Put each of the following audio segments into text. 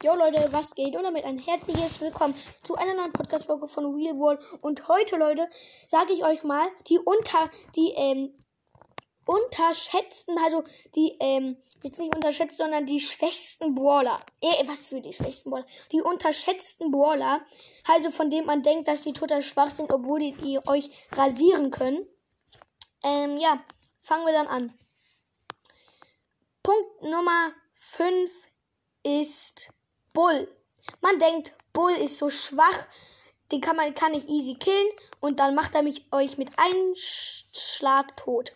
Jo Leute, was geht? Und damit ein herzliches Willkommen zu einer neuen Podcast-Folge von Real World. Und heute, Leute, sage ich euch mal die unter, die, ähm, unterschätzten, also die, ähm, jetzt nicht unterschätzt, sondern die schwächsten Brawler. Eh, was für die schwächsten Brawler? Die unterschätzten Brawler, also von denen man denkt, dass sie total schwach sind, obwohl die, die euch rasieren können. Ähm, ja, fangen wir dann an. Punkt Nummer 5 ist Bull. Man denkt, Bull ist so schwach, den kann man kann ich easy killen und dann macht er mich euch mit einem Schlag tot.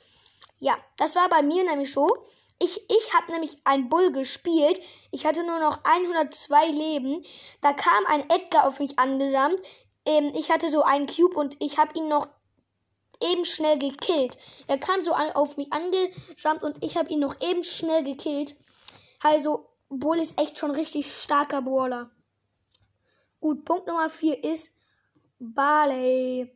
Ja, das war bei mir nämlich so. Ich, ich habe nämlich ein Bull gespielt. Ich hatte nur noch 102 Leben. Da kam ein Edgar auf mich angesamt. Ähm, ich hatte so einen Cube und ich habe ihn noch eben schnell gekillt. Er kam so auf mich angeschrammt und ich habe ihn noch eben schnell gekillt. Also, Bull ist echt schon richtig starker Brawler. Gut, Punkt Nummer 4 ist Barley.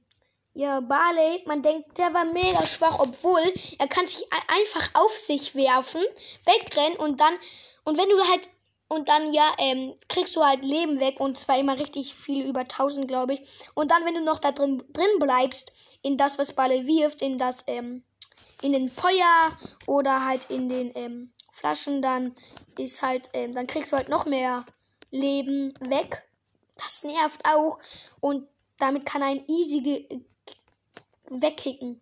Ja, Barley, man denkt, der war mega schwach, obwohl er kann sich einfach auf sich werfen, wegrennen und dann, und wenn du halt, und dann, ja, ähm, kriegst du halt Leben weg und zwar immer richtig viele, über 1000, glaube ich. Und dann, wenn du noch da drin, drin bleibst, in das, was Barley wirft, in das, ähm, in den Feuer oder halt in den, ähm, Flaschen, dann ist halt, ähm, dann kriegst du halt noch mehr Leben weg. Das nervt auch. Und damit kann ein easy wegkicken.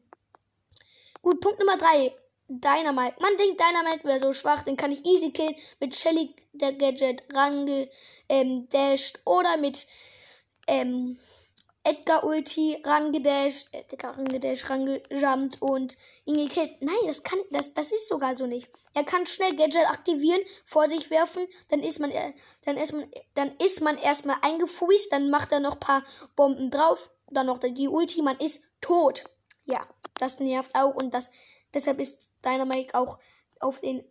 Gut, Punkt Nummer 3. Dynamite. Man denkt, Dynamite wäre so schwach, den kann ich easy killen. Mit Shelly der Gadget range ähm, dashed oder mit ähm, Edgar Ulti rangedasht, Edgar rangedasht, rangejumpt und ihn gekillt. Nein, das kann, das, das ist sogar so nicht. Er kann schnell Gadget aktivieren, vor sich werfen, dann ist man, äh, dann ist man, dann ist man erstmal eingefußt, dann macht er noch paar Bomben drauf, dann noch die Ulti, man ist tot. Ja, das nervt auch und das, deshalb ist Dynamite auch auf den,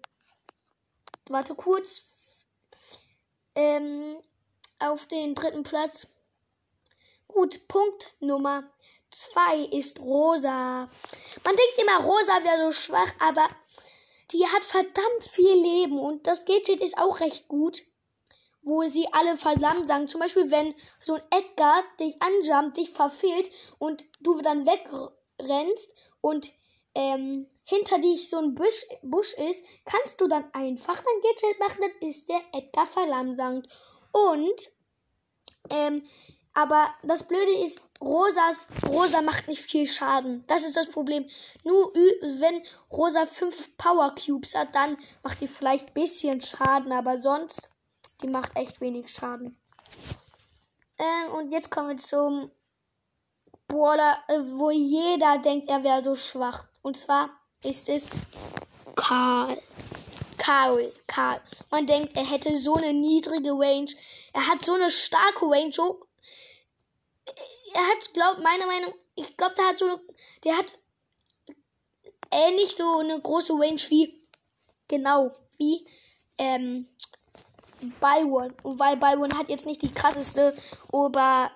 warte kurz, ähm, auf den dritten Platz Gut, Punkt Nummer zwei ist Rosa. Man denkt immer, Rosa wäre so schwach, aber die hat verdammt viel Leben und das Gadget ist auch recht gut, wo sie alle versammelt sagen. Zum Beispiel, wenn so ein Edgar dich anjumpt, dich verfehlt und du dann wegrennst und ähm, hinter dich so ein Busch, Busch ist, kannst du dann einfach dein Gadget machen, dann ist der Edgar verlangsamt. Und ähm, aber das Blöde ist, Rosas, Rosa macht nicht viel Schaden. Das ist das Problem. Nur wenn Rosa fünf Power Cubes hat, dann macht die vielleicht ein bisschen Schaden, aber sonst, die macht echt wenig Schaden. Ähm, und jetzt kommen wir zum Brawler, äh, wo jeder denkt, er wäre so schwach. Und zwar ist es Karl. Karl, Karl. Man denkt, er hätte so eine niedrige Range. Er hat so eine starke Range, so er hat, glaubt, meiner Meinung, ich glaube, der hat so, der hat ähnlich so eine große Range wie, genau, wie, ähm, Byron. Weil Byron hat jetzt nicht die krasseste, aber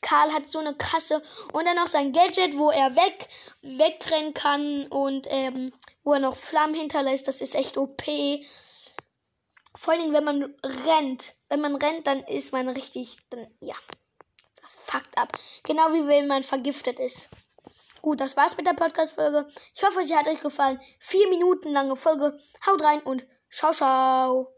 Karl hat so eine Kasse und dann noch sein Gadget, wo er weg, wegrennen kann und, ähm, wo er noch Flammen hinterlässt. Das ist echt OP. Vor allem, wenn man rennt. Wenn man rennt, dann ist man richtig, dann, ja. Das fuckt ab. Genau wie wenn man vergiftet ist. Gut, das war's mit der Podcast-Folge. Ich hoffe, sie hat euch gefallen. Vier Minuten lange Folge. Haut rein und ciao, ciao.